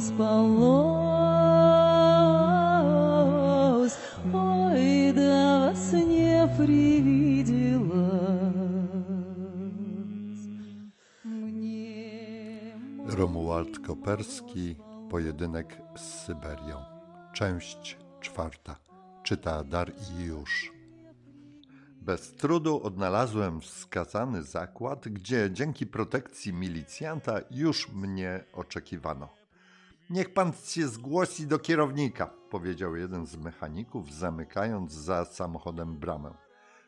спалось, Ой, да во сне привиделось. Мне Romuald Koperski, Pojedynek z Syberią. Część czwarta. Czyta Dar i już. Bez trudu odnalazłem wskazany zakład, gdzie dzięki protekcji milicjanta już mnie oczekiwano. Niech pan się zgłosi do kierownika, powiedział jeden z mechaników, zamykając za samochodem bramę.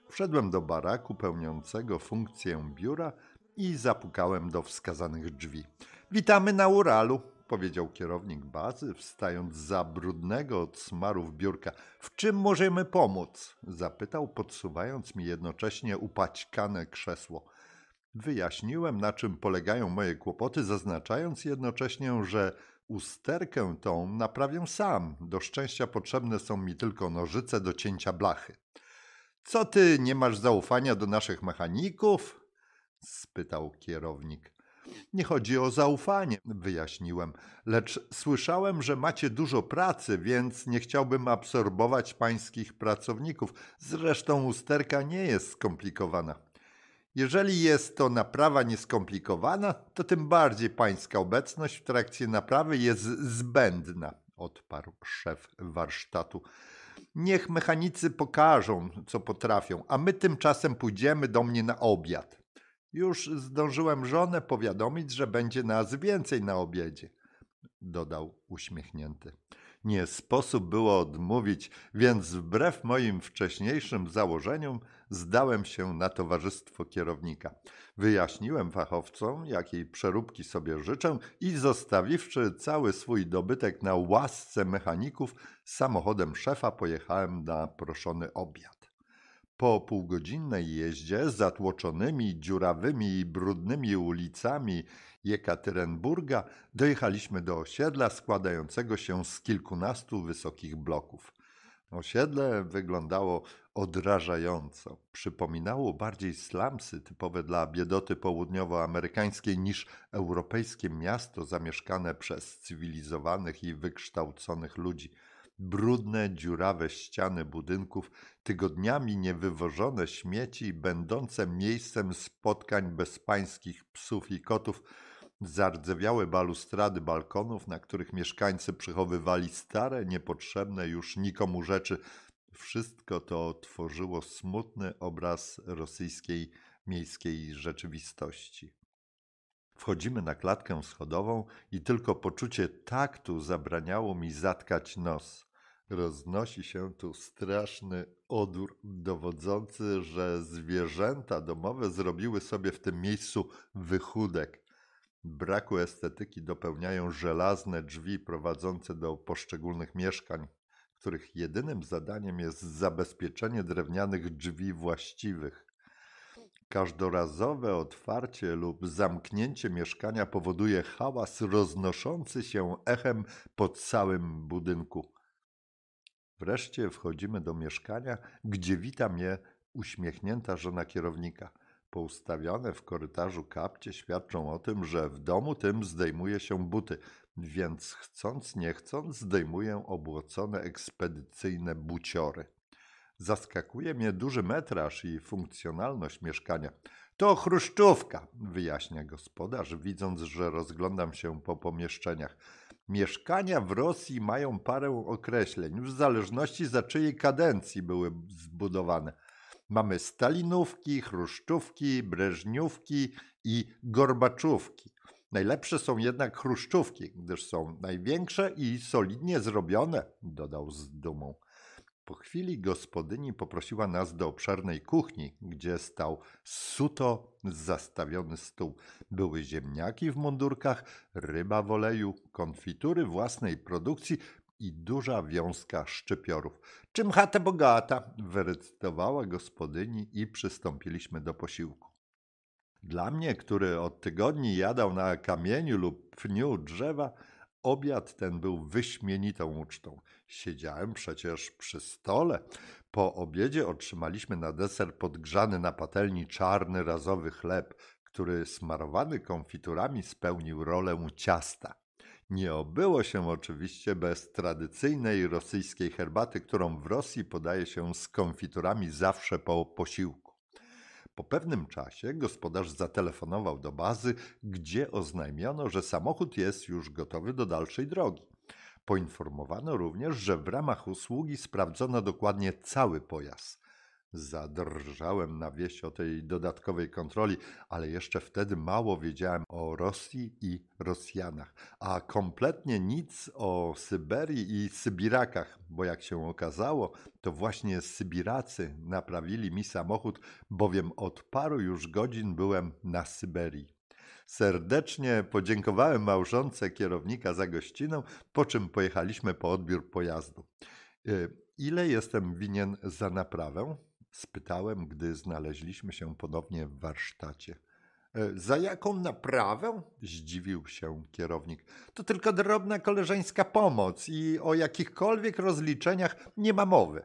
Wszedłem do baraku pełniącego funkcję biura i zapukałem do wskazanych drzwi. Witamy na Uralu, powiedział kierownik bazy, wstając za brudnego od smarów biurka. W czym możemy pomóc? zapytał, podsuwając mi jednocześnie upaćkane krzesło. Wyjaśniłem, na czym polegają moje kłopoty, zaznaczając jednocześnie, że usterkę tą naprawię sam. Do szczęścia potrzebne są mi tylko nożyce do cięcia blachy. Co ty, nie masz zaufania do naszych mechaników? spytał kierownik. Nie chodzi o zaufanie, wyjaśniłem, lecz słyszałem, że macie dużo pracy, więc nie chciałbym absorbować pańskich pracowników. Zresztą usterka nie jest skomplikowana. Jeżeli jest to naprawa nieskomplikowana, to tym bardziej pańska obecność w trakcie naprawy jest zbędna, odparł szef warsztatu. Niech mechanicy pokażą, co potrafią, a my tymczasem pójdziemy do mnie na obiad. Już zdążyłem żonę powiadomić, że będzie nas więcej na obiedzie, dodał uśmiechnięty. Nie sposób było odmówić, więc wbrew moim wcześniejszym założeniom zdałem się na towarzystwo kierownika. Wyjaśniłem fachowcom, jakiej przeróbki sobie życzę i zostawiwszy cały swój dobytek na łasce mechaników, samochodem szefa pojechałem na proszony obiad. Po półgodzinnej jeździe zatłoczonymi, dziurawymi i brudnymi ulicami Jekaterynburga dojechaliśmy do osiedla składającego się z kilkunastu wysokich bloków. Osiedle wyglądało odrażająco. Przypominało bardziej slumsy typowe dla biedoty południowoamerykańskiej niż europejskie miasto zamieszkane przez cywilizowanych i wykształconych ludzi brudne, dziurawe ściany budynków, tygodniami niewywożone śmieci, będące miejscem spotkań bezpańskich psów i kotów, zardzewiałe balustrady balkonów, na których mieszkańcy przechowywali stare, niepotrzebne już nikomu rzeczy. Wszystko to tworzyło smutny obraz rosyjskiej miejskiej rzeczywistości. Wchodzimy na klatkę schodową i tylko poczucie taktu zabraniało mi zatkać nos. Roznosi się tu straszny odór dowodzący, że zwierzęta domowe zrobiły sobie w tym miejscu wychudek. Braku estetyki dopełniają żelazne drzwi prowadzące do poszczególnych mieszkań, których jedynym zadaniem jest zabezpieczenie drewnianych drzwi właściwych. Każdorazowe otwarcie lub zamknięcie mieszkania powoduje hałas roznoszący się echem po całym budynku. Wreszcie wchodzimy do mieszkania, gdzie wita mnie uśmiechnięta żona kierownika. Poustawione w korytarzu kapcie świadczą o tym, że w domu tym zdejmuje się buty, więc chcąc nie chcąc zdejmuję obłocone ekspedycyjne buciory. Zaskakuje mnie duży metraż i funkcjonalność mieszkania. To chruszczówka, wyjaśnia gospodarz, widząc, że rozglądam się po pomieszczeniach. Mieszkania w Rosji mają parę określeń, w zależności za czyjej kadencji były zbudowane. Mamy stalinówki, chruszczówki, breżniówki i gorbaczówki. Najlepsze są jednak chruszczówki, gdyż są największe i solidnie zrobione, dodał z dumą. Po chwili gospodyni poprosiła nas do obszernej kuchni, gdzie stał suto zastawiony stół. Były ziemniaki w mundurkach, ryba w oleju, konfitury własnej produkcji i duża wiązka szczypiorów. Czym chata bogata? wyrecytowała gospodyni i przystąpiliśmy do posiłku. Dla mnie, który od tygodni jadał na kamieniu lub pniu drzewa, obiad ten był wyśmienitą ucztą. Siedziałem przecież przy stole. Po obiedzie otrzymaliśmy na deser podgrzany na patelni czarny razowy chleb, który smarowany konfiturami spełnił rolę ciasta. Nie obyło się oczywiście bez tradycyjnej rosyjskiej herbaty, którą w Rosji podaje się z konfiturami zawsze po posiłku. Po pewnym czasie gospodarz zatelefonował do bazy, gdzie oznajmiono, że samochód jest już gotowy do dalszej drogi. Poinformowano również, że w ramach usługi sprawdzono dokładnie cały pojazd. Zadrżałem na wieść o tej dodatkowej kontroli, ale jeszcze wtedy mało wiedziałem o Rosji i Rosjanach, a kompletnie nic o Syberii i Sybirakach, bo jak się okazało, to właśnie Sybiracy naprawili mi samochód, bowiem od paru już godzin byłem na Syberii. Serdecznie podziękowałem małżonce kierownika za gościnę, po czym pojechaliśmy po odbiór pojazdu. E, ile jestem winien za naprawę? Spytałem, gdy znaleźliśmy się ponownie w warsztacie. E, za jaką naprawę? zdziwił się kierownik. To tylko drobna koleżeńska pomoc i o jakichkolwiek rozliczeniach nie ma mowy.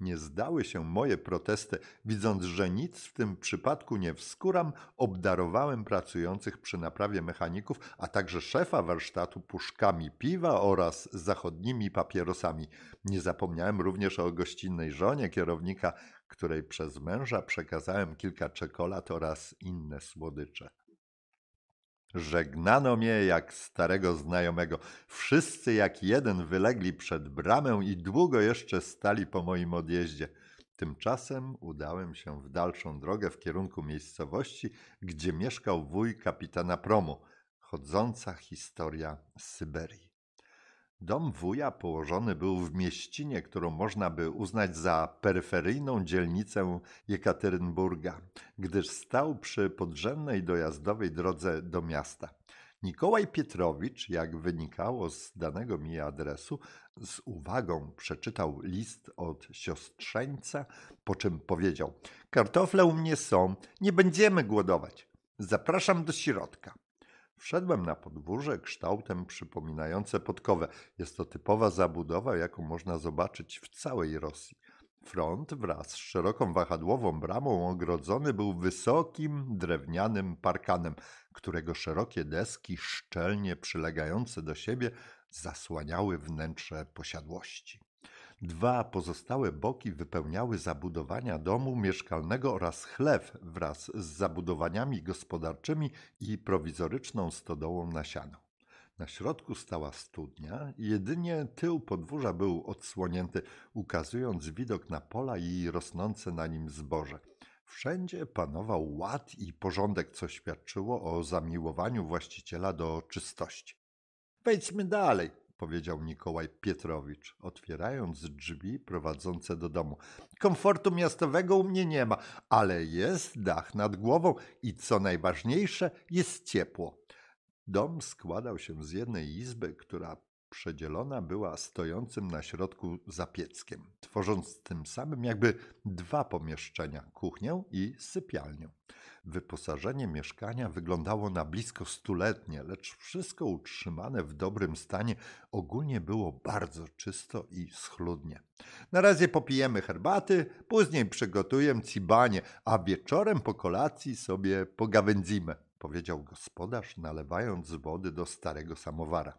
Nie zdały się moje protesty, widząc, że nic w tym przypadku nie wskuram, obdarowałem pracujących przy naprawie mechaników, a także szefa warsztatu puszkami piwa oraz zachodnimi papierosami. Nie zapomniałem również o gościnnej żonie kierownika, której przez męża przekazałem kilka czekolad oraz inne słodycze. Żegnano mnie jak starego znajomego. Wszyscy jak jeden wylegli przed bramę i długo jeszcze stali po moim odjeździe. Tymczasem udałem się w dalszą drogę w kierunku miejscowości, gdzie mieszkał wuj kapitana promu, chodząca historia Syberii. Dom wuja położony był w mieścinie, którą można by uznać za peryferyjną dzielnicę Jekaterynburga, gdyż stał przy podrzędnej dojazdowej drodze do miasta. Nikołaj Pietrowicz, jak wynikało z danego mi adresu, z uwagą przeczytał list od siostrzeńca, po czym powiedział: Kartofle u mnie są, nie będziemy głodować. Zapraszam do środka. Wszedłem na podwórze kształtem przypominające podkowę. Jest to typowa zabudowa, jaką można zobaczyć w całej Rosji. Front wraz z szeroką wahadłową bramą ogrodzony był wysokim drewnianym parkanem, którego szerokie deski szczelnie przylegające do siebie zasłaniały wnętrze posiadłości. Dwa pozostałe boki wypełniały zabudowania domu mieszkalnego oraz chlew wraz z zabudowaniami gospodarczymi i prowizoryczną stodołą na siano. Na środku stała studnia, jedynie tył podwórza był odsłonięty, ukazując widok na pola i rosnące na nim zboże. Wszędzie panował ład i porządek, co świadczyło o zamiłowaniu właściciela do czystości. Wejdźmy dalej, powiedział Nikołaj Pietrowicz, otwierając drzwi prowadzące do domu. Komfortu miastowego u mnie nie ma, ale jest dach nad głową i co najważniejsze, jest ciepło. Dom składał się z jednej izby, która przedzielona była stojącym na środku zapieckiem, tworząc tym samym jakby dwa pomieszczenia kuchnię i sypialnię. Wyposażenie mieszkania wyglądało na blisko stuletnie, lecz wszystko utrzymane w dobrym stanie ogólnie było bardzo czysto i schludnie. Na razie popijemy herbaty, później przygotuję cibanie, a wieczorem po kolacji sobie pogawędzimy, powiedział gospodarz, nalewając wody do starego samowara.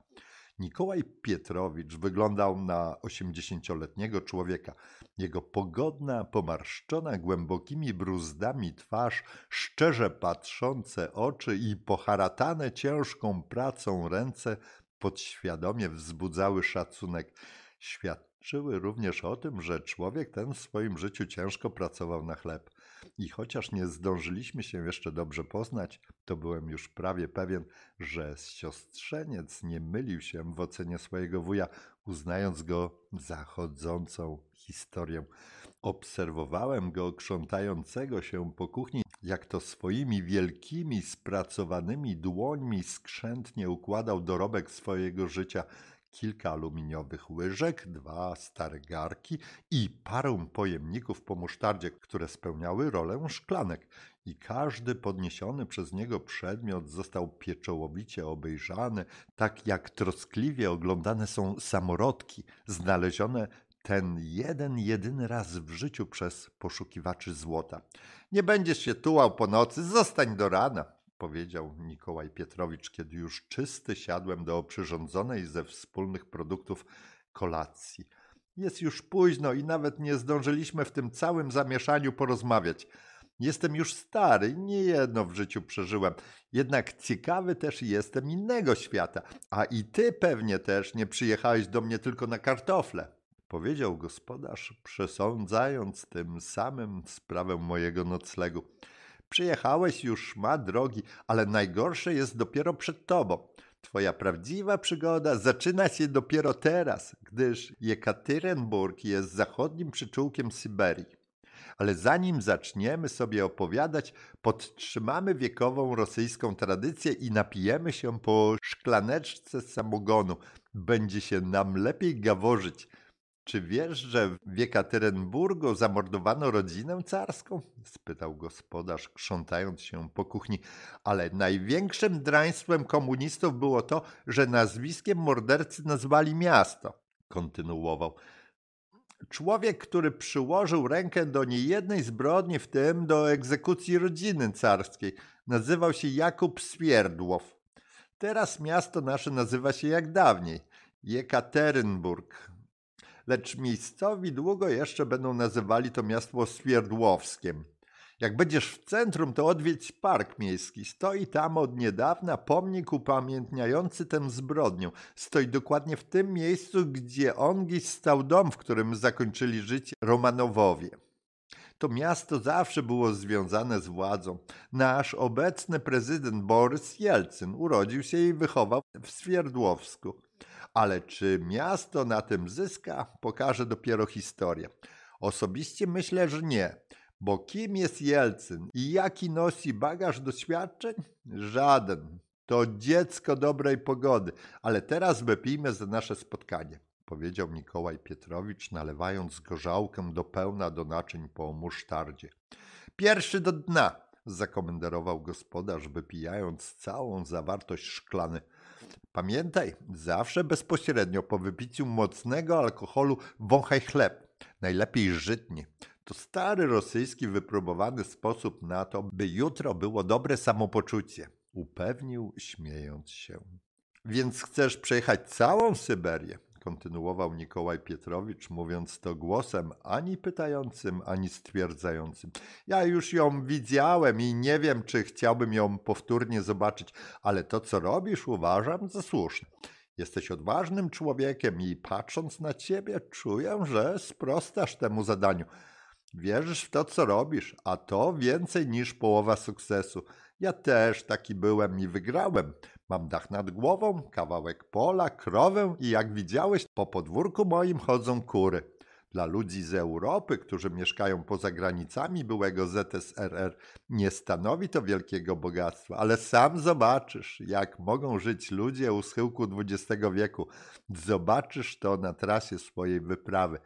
Nikołaj Pietrowicz wyglądał na osiemdziesięcioletniego człowieka. Jego pogodna, pomarszczona głębokimi bruzdami twarz, szczerze patrzące oczy i poharatane ciężką pracą ręce podświadomie wzbudzały szacunek. Świadczyły również o tym, że człowiek ten w swoim życiu ciężko pracował na chleb. I chociaż nie zdążyliśmy się jeszcze dobrze poznać, to byłem już prawie pewien, że siostrzeniec nie mylił się w ocenie swojego wuja, uznając go za chodzącą historię. Obserwowałem go krzątającego się po kuchni, jak to swoimi wielkimi, spracowanymi dłońmi skrzętnie układał dorobek swojego życia kilka aluminiowych łyżek, dwa stare garki i parę pojemników po musztardzie, które spełniały rolę szklanek. I każdy podniesiony przez niego przedmiot został pieczołowicie obejrzany, tak jak troskliwie oglądane są samorodki znalezione ten jeden, jedyny raz w życiu przez poszukiwaczy złota. Nie będziesz się tułał po nocy, zostań do rana, powiedział Nikołaj Pietrowicz, kiedy już czysty siadłem do przyrządzonej ze wspólnych produktów kolacji. Jest już późno i nawet nie zdążyliśmy w tym całym zamieszaniu porozmawiać. Jestem już stary, nie jedno w życiu przeżyłem. Jednak ciekawy też jestem innego świata. A i ty pewnie też nie przyjechałeś do mnie tylko na kartofle powiedział gospodarz, przesądzając tym samym sprawę mojego noclegu. Przyjechałeś już, ma drogi, ale najgorsze jest dopiero przed tobą. Twoja prawdziwa przygoda zaczyna się dopiero teraz, gdyż Jekaterynburg jest zachodnim przyczółkiem Syberii. Ale zanim zaczniemy sobie opowiadać, podtrzymamy wiekową rosyjską tradycję i napijemy się po szklaneczce samogonu. Będzie się nam lepiej gaworzyć. Czy wiesz, że w Jekaterynburgu zamordowano rodzinę carską? spytał gospodarz, krzątając się po kuchni. Ale największym draństwem komunistów było to, że nazwiskiem mordercy nazwali miasto, kontynuował. Człowiek, który przyłożył rękę do niejednej zbrodni, w tym do egzekucji rodziny carskiej, nazywał się Jakub Swierdłow. Teraz miasto nasze nazywa się jak dawniej Jekaterynburg lecz miejscowi długo jeszcze będą nazywali to miasto Swierdłowskiem. Jak będziesz w centrum, to odwiedź park miejski. Stoi tam od niedawna pomnik upamiętniający tę zbrodnię. Stoi dokładnie w tym miejscu, gdzie ongiś stał dom, w którym zakończyli życie Romanowowie. To miasto zawsze było związane z władzą. Nasz obecny prezydent Borys Jelcyn urodził się i wychował w Swierdłowsku ale czy miasto na tym zyska, pokaże dopiero historia. Osobiście myślę, że nie, bo kim jest Jelcyn i jaki nosi bagaż doświadczeń? Żaden. To dziecko dobrej pogody, ale teraz wypijmy za nasze spotkanie, powiedział Mikołaj Pietrowicz, nalewając gorzałkę do pełna do naczyń po musztardzie. Pierwszy do dna, zakomenderował gospodarz, wypijając całą zawartość szklany. Pamiętaj, zawsze bezpośrednio po wypiciu mocnego alkoholu wąchaj chleb, najlepiej żytnie. To stary rosyjski wypróbowany sposób na to, by jutro było dobre samopoczucie, upewnił śmiejąc się. Więc chcesz przejechać całą Syberię? Kontynuował Nikołaj Pietrowicz, mówiąc to głosem ani pytającym, ani stwierdzającym. Ja już ją widziałem i nie wiem, czy chciałbym ją powtórnie zobaczyć, ale to, co robisz, uważam za słuszne. Jesteś odważnym człowiekiem i patrząc na ciebie, czuję, że sprostasz temu zadaniu. Wierzysz w to, co robisz, a to więcej niż połowa sukcesu. Ja też taki byłem i wygrałem. Mam dach nad głową, kawałek pola, krowę i jak widziałeś, po podwórku moim chodzą kury. Dla ludzi z Europy, którzy mieszkają poza granicami byłego ZSRR, nie stanowi to wielkiego bogactwa, ale sam zobaczysz, jak mogą żyć ludzie u schyłku XX wieku. Zobaczysz to na trasie swojej wyprawy.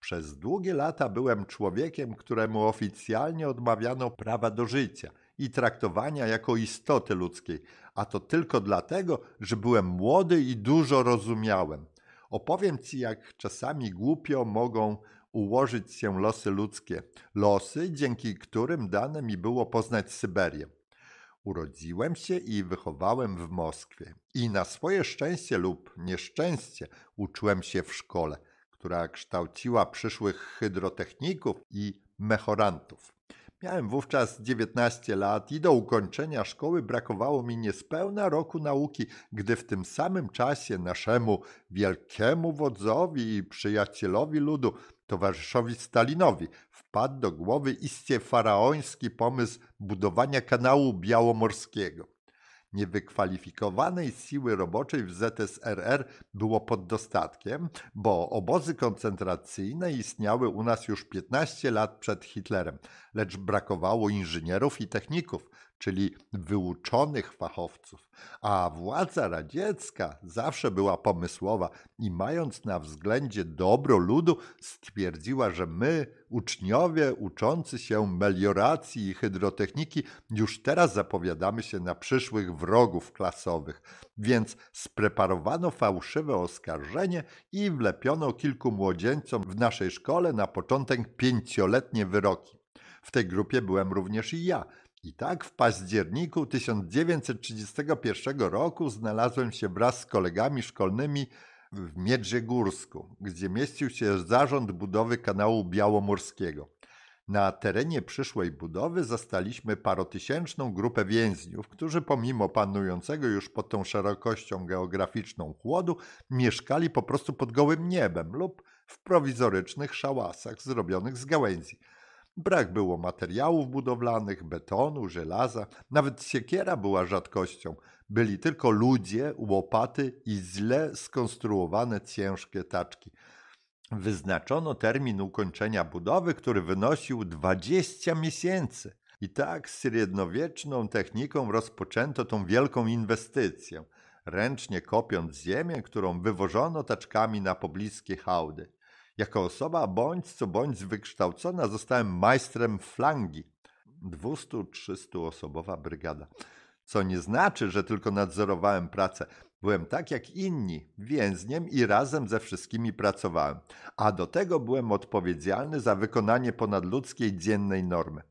Przez długie lata byłem człowiekiem, któremu oficjalnie odmawiano prawa do życia i traktowania jako istoty ludzkiej, a to tylko dlatego, że byłem młody i dużo rozumiałem. Opowiem ci, jak czasami głupio mogą ułożyć się losy ludzkie, losy, dzięki którym dane mi było poznać Syberię. Urodziłem się i wychowałem w Moskwie i na swoje szczęście lub nieszczęście uczyłem się w szkole, która kształciła przyszłych hydrotechników i mechorantów. Miałem wówczas 19 lat i do ukończenia szkoły brakowało mi niespełna roku nauki, gdy w tym samym czasie naszemu wielkiemu wodzowi i przyjacielowi ludu, towarzyszowi Stalinowi, wpadł do głowy iście faraoński pomysł budowania kanału białomorskiego niewykwalifikowanej siły roboczej w ZSRR było pod dostatkiem, bo obozy koncentracyjne istniały u nas już 15 lat przed Hitlerem, lecz brakowało inżynierów i techników, czyli wyuczonych fachowców. A władza radziecka zawsze była pomysłowa i mając na względzie dobro ludu, stwierdziła, że my, uczniowie uczący się melioracji i hydrotechniki, już teraz zapowiadamy się na przyszłych wrogów klasowych. Więc spreparowano fałszywe oskarżenie i wlepiono kilku młodzieńcom w naszej szkole na początek pięcioletnie wyroki. W tej grupie byłem również i ja, i tak w październiku 1931 roku znalazłem się wraz z kolegami szkolnymi w Miedrzegórsku, gdzie mieścił się zarząd budowy kanału białomorskiego. Na terenie przyszłej budowy zastaliśmy parotysięczną grupę więźniów, którzy pomimo panującego już pod tą szerokością geograficzną chłodu mieszkali po prostu pod gołym niebem lub w prowizorycznych szałasach zrobionych z gałęzi. Brak było materiałów budowlanych, betonu, żelaza, nawet siekiera była rzadkością. Byli tylko ludzie, łopaty i źle skonstruowane ciężkie taczki. Wyznaczono termin ukończenia budowy, który wynosił 20 miesięcy. I tak z średniowieczną techniką rozpoczęto tą wielką inwestycję, ręcznie kopiąc ziemię, którą wywożono taczkami na pobliskie hałdy. Jako osoba bądź co bądź wykształcona zostałem majstrem flangi. 200-300 osobowa brygada. Co nie znaczy, że tylko nadzorowałem pracę. Byłem tak jak inni, więźniem i razem ze wszystkimi pracowałem. A do tego byłem odpowiedzialny za wykonanie ponadludzkiej dziennej normy.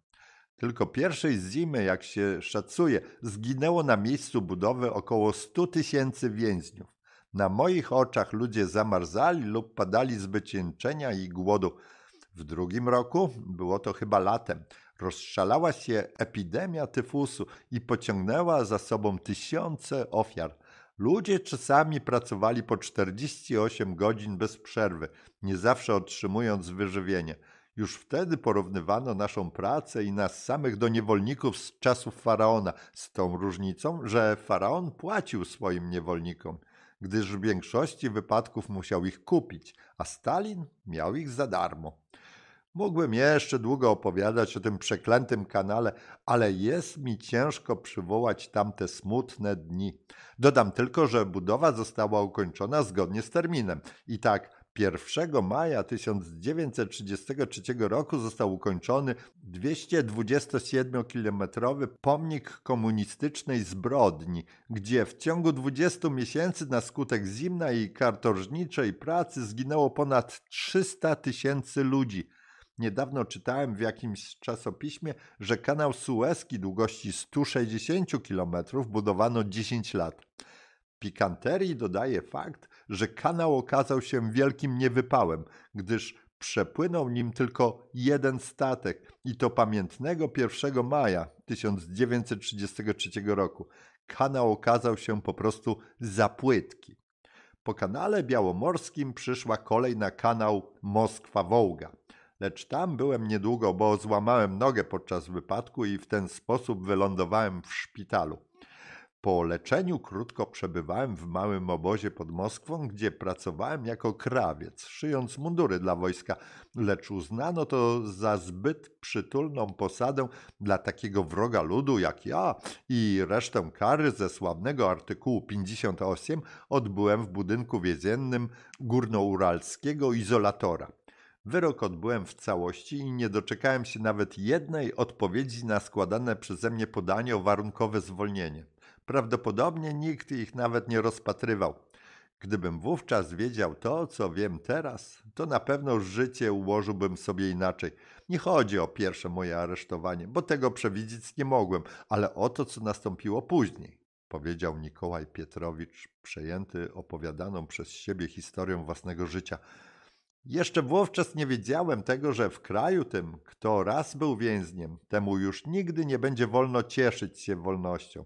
Tylko pierwszej zimy, jak się szacuje, zginęło na miejscu budowy około 100 tysięcy więźniów. Na moich oczach ludzie zamarzali lub padali z wycieńczenia i głodu. W drugim roku, było to chyba latem, rozszalała się epidemia tyfusu i pociągnęła za sobą tysiące ofiar. Ludzie czasami pracowali po 48 godzin bez przerwy, nie zawsze otrzymując wyżywienie. Już wtedy porównywano naszą pracę i nas samych do niewolników z czasów faraona, z tą różnicą, że faraon płacił swoim niewolnikom gdyż w większości wypadków musiał ich kupić, a Stalin miał ich za darmo. Mógłbym jeszcze długo opowiadać o tym przeklętym kanale, ale jest mi ciężko przywołać tamte smutne dni. Dodam tylko, że budowa została ukończona zgodnie z terminem. I tak 1 maja 1933 roku został ukończony 227-kilometrowy pomnik komunistycznej zbrodni, gdzie w ciągu 20 miesięcy na skutek zimna i kartożniczej pracy zginęło ponad 300 tysięcy ludzi. Niedawno czytałem w jakimś czasopiśmie, że kanał Suezki długości 160 km budowano 10 lat. Pikanterii dodaje fakt, że kanał okazał się wielkim niewypałem, gdyż przepłynął nim tylko jeden statek i to pamiętnego 1 maja 1933 roku. Kanał okazał się po prostu za płytki. Po kanale białomorskim przyszła kolej na kanał Moskwa-Wołga. Lecz tam byłem niedługo, bo złamałem nogę podczas wypadku i w ten sposób wylądowałem w szpitalu. Po leczeniu krótko przebywałem w małym obozie pod Moskwą, gdzie pracowałem jako krawiec, szyjąc mundury dla wojska, lecz uznano to za zbyt przytulną posadę dla takiego wroga ludu jak ja i resztę kary ze sławnego artykułu 58 odbyłem w budynku więziennym górnouralskiego izolatora. Wyrok odbyłem w całości i nie doczekałem się nawet jednej odpowiedzi na składane przeze mnie podanie o warunkowe zwolnienie. Prawdopodobnie nikt ich nawet nie rozpatrywał. Gdybym wówczas wiedział to, co wiem teraz, to na pewno życie ułożyłbym sobie inaczej. Nie chodzi o pierwsze moje aresztowanie, bo tego przewidzieć nie mogłem, ale o to, co nastąpiło później, powiedział Nikołaj Pietrowicz, przejęty opowiadaną przez siebie historią własnego życia. Jeszcze wówczas nie wiedziałem tego, że w kraju tym, kto raz był więźniem, temu już nigdy nie będzie wolno cieszyć się wolnością.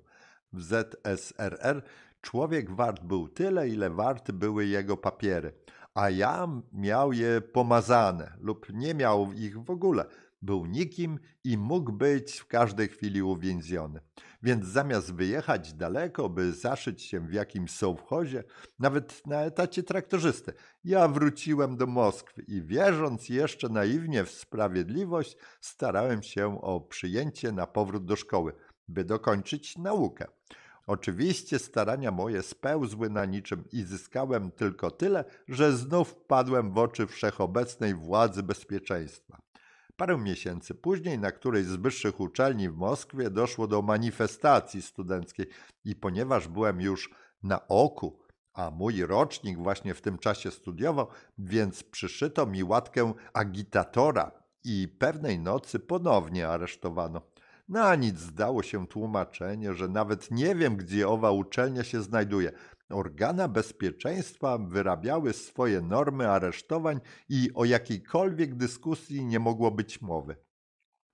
W ZSRR człowiek wart był tyle, ile warte były jego papiery, a ja miał je pomazane lub nie miał ich w ogóle. Był nikim i mógł być w każdej chwili uwięziony. Więc zamiast wyjechać daleko, by zaszyć się w jakimś sołchozie, nawet na etacie traktorzysty, ja wróciłem do Moskwy i wierząc jeszcze naiwnie w sprawiedliwość, starałem się o przyjęcie na powrót do szkoły, by dokończyć naukę. Oczywiście starania moje spełzły na niczym i zyskałem tylko tyle, że znów wpadłem w oczy wszechobecnej władzy bezpieczeństwa. Parę miesięcy później na którejś z wyższych uczelni w Moskwie doszło do manifestacji studenckiej i ponieważ byłem już na oku, a mój rocznik właśnie w tym czasie studiował, więc przyszyto mi łatkę agitatora i pewnej nocy ponownie aresztowano. Na nic zdało się tłumaczenie, że nawet nie wiem, gdzie owa uczelnia się znajduje. Organa bezpieczeństwa wyrabiały swoje normy aresztowań i o jakiejkolwiek dyskusji nie mogło być mowy.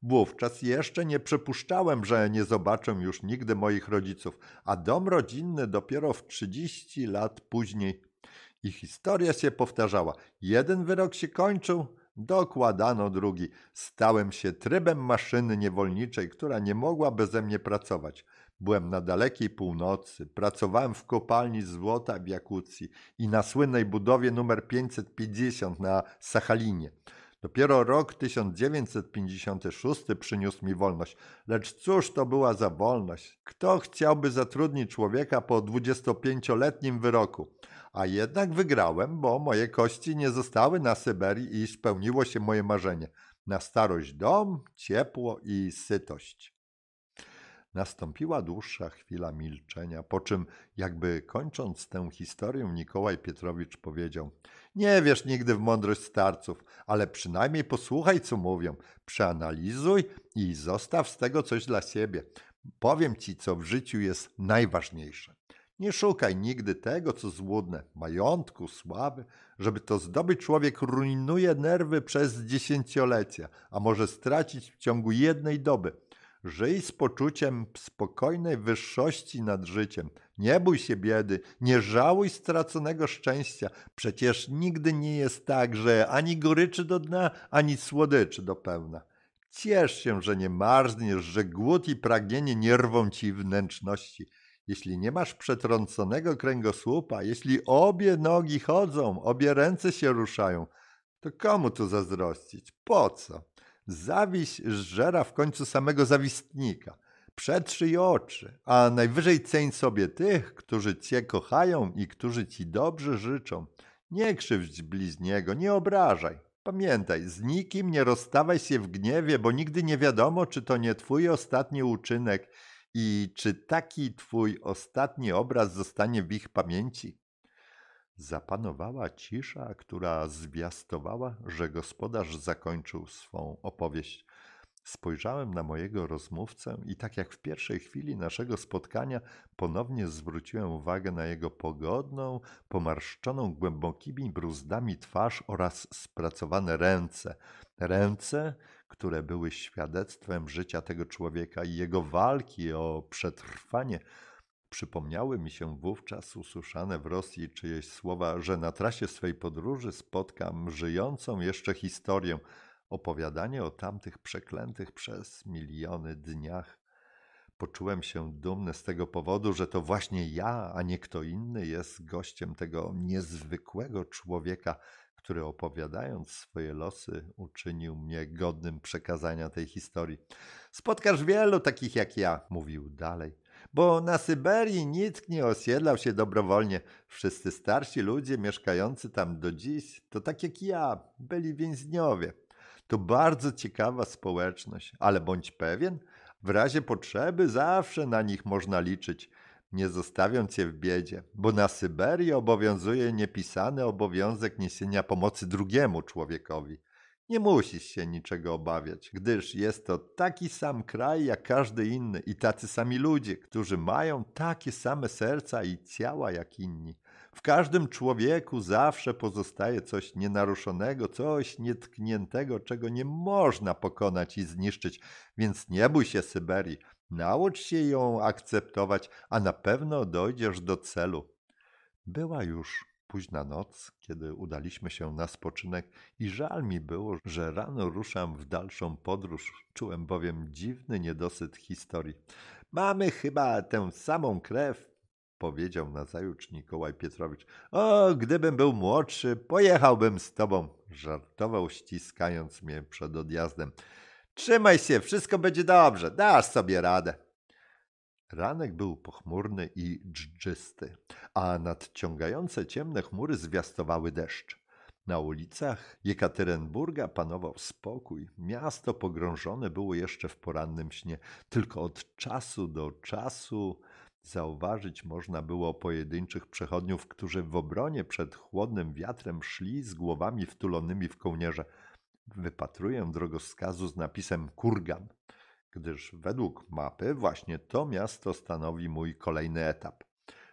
Wówczas jeszcze nie przypuszczałem, że nie zobaczę już nigdy moich rodziców, a dom rodzinny dopiero w 30 lat później. I historia się powtarzała. Jeden wyrok się kończył, dokładano drugi. Stałem się trybem maszyny niewolniczej, która nie mogła beze mnie pracować. Byłem na dalekiej północy, pracowałem w kopalni złota w Jakucji i na słynnej budowie numer 550 na Sachalinie. Dopiero rok 1956 przyniósł mi wolność. Lecz cóż to była za wolność? Kto chciałby zatrudnić człowieka po 25-letnim wyroku? A jednak wygrałem, bo moje kości nie zostały na Syberii i spełniło się moje marzenie. Na starość dom, ciepło i sytość. Nastąpiła dłuższa chwila milczenia, po czym, jakby kończąc tę historię, Nikołaj Pietrowicz powiedział: Nie wiesz nigdy w mądrość starców, ale przynajmniej posłuchaj, co mówią, przeanalizuj i zostaw z tego coś dla siebie. Powiem ci, co w życiu jest najważniejsze. Nie szukaj nigdy tego, co złudne, majątku, sławy. Żeby to zdobyć, człowiek rujnuje nerwy przez dziesięciolecia, a może stracić w ciągu jednej doby. Żyj z poczuciem spokojnej wyższości nad życiem. Nie bój się biedy, nie żałuj straconego szczęścia. Przecież nigdy nie jest tak, że ani goryczy do dna, ani słodyczy do pełna. Ciesz się, że nie marzniesz, że głód i pragnienie nie rwą ci wnętrzności. Jeśli nie masz przetrąconego kręgosłupa, jeśli obie nogi chodzą, obie ręce się ruszają, to komu tu zazdrościć? Po co? Zawiść żera w końcu samego zawistnika. Przetrzyj oczy, a najwyżej ceń sobie tych, którzy cię kochają i którzy ci dobrze życzą. Nie krzywdź bliźniego, nie obrażaj. Pamiętaj, z nikim nie rozstawaj się w gniewie, bo nigdy nie wiadomo, czy to nie twój ostatni uczynek i czy taki twój ostatni obraz zostanie w ich pamięci. Zapanowała cisza, która zwiastowała, że gospodarz zakończył swą opowieść. Spojrzałem na mojego rozmówcę i tak jak w pierwszej chwili naszego spotkania ponownie zwróciłem uwagę na jego pogodną, pomarszczoną głębokimi bruzdami twarz oraz spracowane ręce. Ręce, które były świadectwem życia tego człowieka i jego walki o przetrwanie Przypomniały mi się wówczas usłyszane w Rosji czyjeś słowa, że na trasie swej podróży spotkam żyjącą jeszcze historię, opowiadanie o tamtych przeklętych przez miliony dniach. Poczułem się dumny z tego powodu, że to właśnie ja, a nie kto inny jest gościem tego niezwykłego człowieka, który opowiadając swoje losy uczynił mnie godnym przekazania tej historii. Spotkasz wielu takich jak ja, mówił dalej bo na Syberii nikt nie osiedlał się dobrowolnie. Wszyscy starsi ludzie mieszkający tam do dziś, to tak jak ja, byli więźniowie. To bardzo ciekawa społeczność, ale bądź pewien, w razie potrzeby zawsze na nich można liczyć, nie zostawią cię w biedzie, bo na Syberii obowiązuje niepisany obowiązek niesienia pomocy drugiemu człowiekowi. Nie musisz się niczego obawiać, gdyż jest to taki sam kraj jak każdy inny i tacy sami ludzie, którzy mają takie same serca i ciała jak inni. W każdym człowieku zawsze pozostaje coś nienaruszonego, coś nietkniętego, czego nie można pokonać i zniszczyć. Więc nie bój się Syberii, naucz się ją akceptować, a na pewno dojdziesz do celu. Była już późna noc, kiedy udaliśmy się na spoczynek i żal mi było, że rano ruszam w dalszą podróż. Czułem bowiem dziwny niedosyt historii. Mamy chyba tę samą krew, powiedział nazajutrz Nikołaj Pietrowicz. O, gdybym był młodszy, pojechałbym z tobą, żartował, ściskając mnie przed odjazdem. Trzymaj się, wszystko będzie dobrze, dasz sobie radę. Ranek był pochmurny i dżdżysty, a nadciągające ciemne chmury zwiastowały deszcz. Na ulicach Jekaterynburga panował spokój. Miasto pogrążone było jeszcze w porannym śnie. Tylko od czasu do czasu zauważyć można było pojedynczych przechodniów, którzy w obronie przed chłodnym wiatrem szli z głowami wtulonymi w kołnierze. Wypatruję drogowskazu z napisem Kurgan gdyż według mapy właśnie to miasto stanowi mój kolejny etap.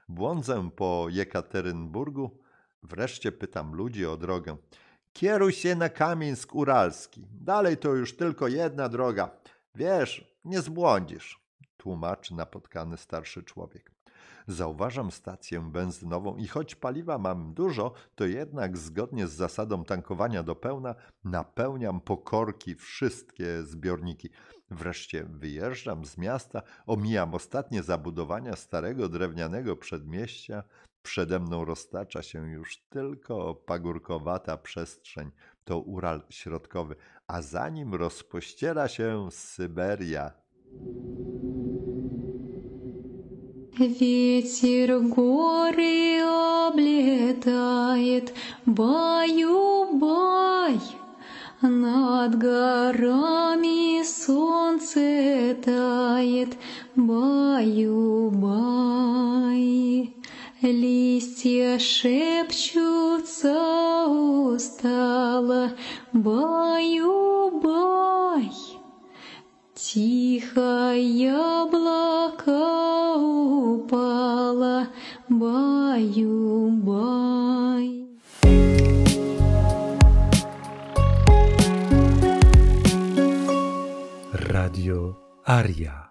Błądzę po Jekaterynburgu, wreszcie pytam ludzi o drogę. Kieruj się na Kamieńsk Uralski. Dalej to już tylko jedna droga. Wiesz, nie zbłądzisz, tłumaczy napotkany starszy człowiek. Zauważam stację benzynową i choć paliwa mam dużo, to jednak zgodnie z zasadą tankowania do pełna napełniam po korki wszystkie zbiorniki. Wreszcie wyjeżdżam z miasta, omijam ostatnie zabudowania starego drewnianego przedmieścia. Przede mną roztacza się już tylko pagórkowata przestrzeń, to Ural Środkowy, a za nim rozpościera się Syberia. Ветер горы облетает, баю-бай. Над горами солнце тает, баю-бай. Листья шепчутся устало, баю-бай. Тихо яблоко упало, баю-бай. Radio Aria.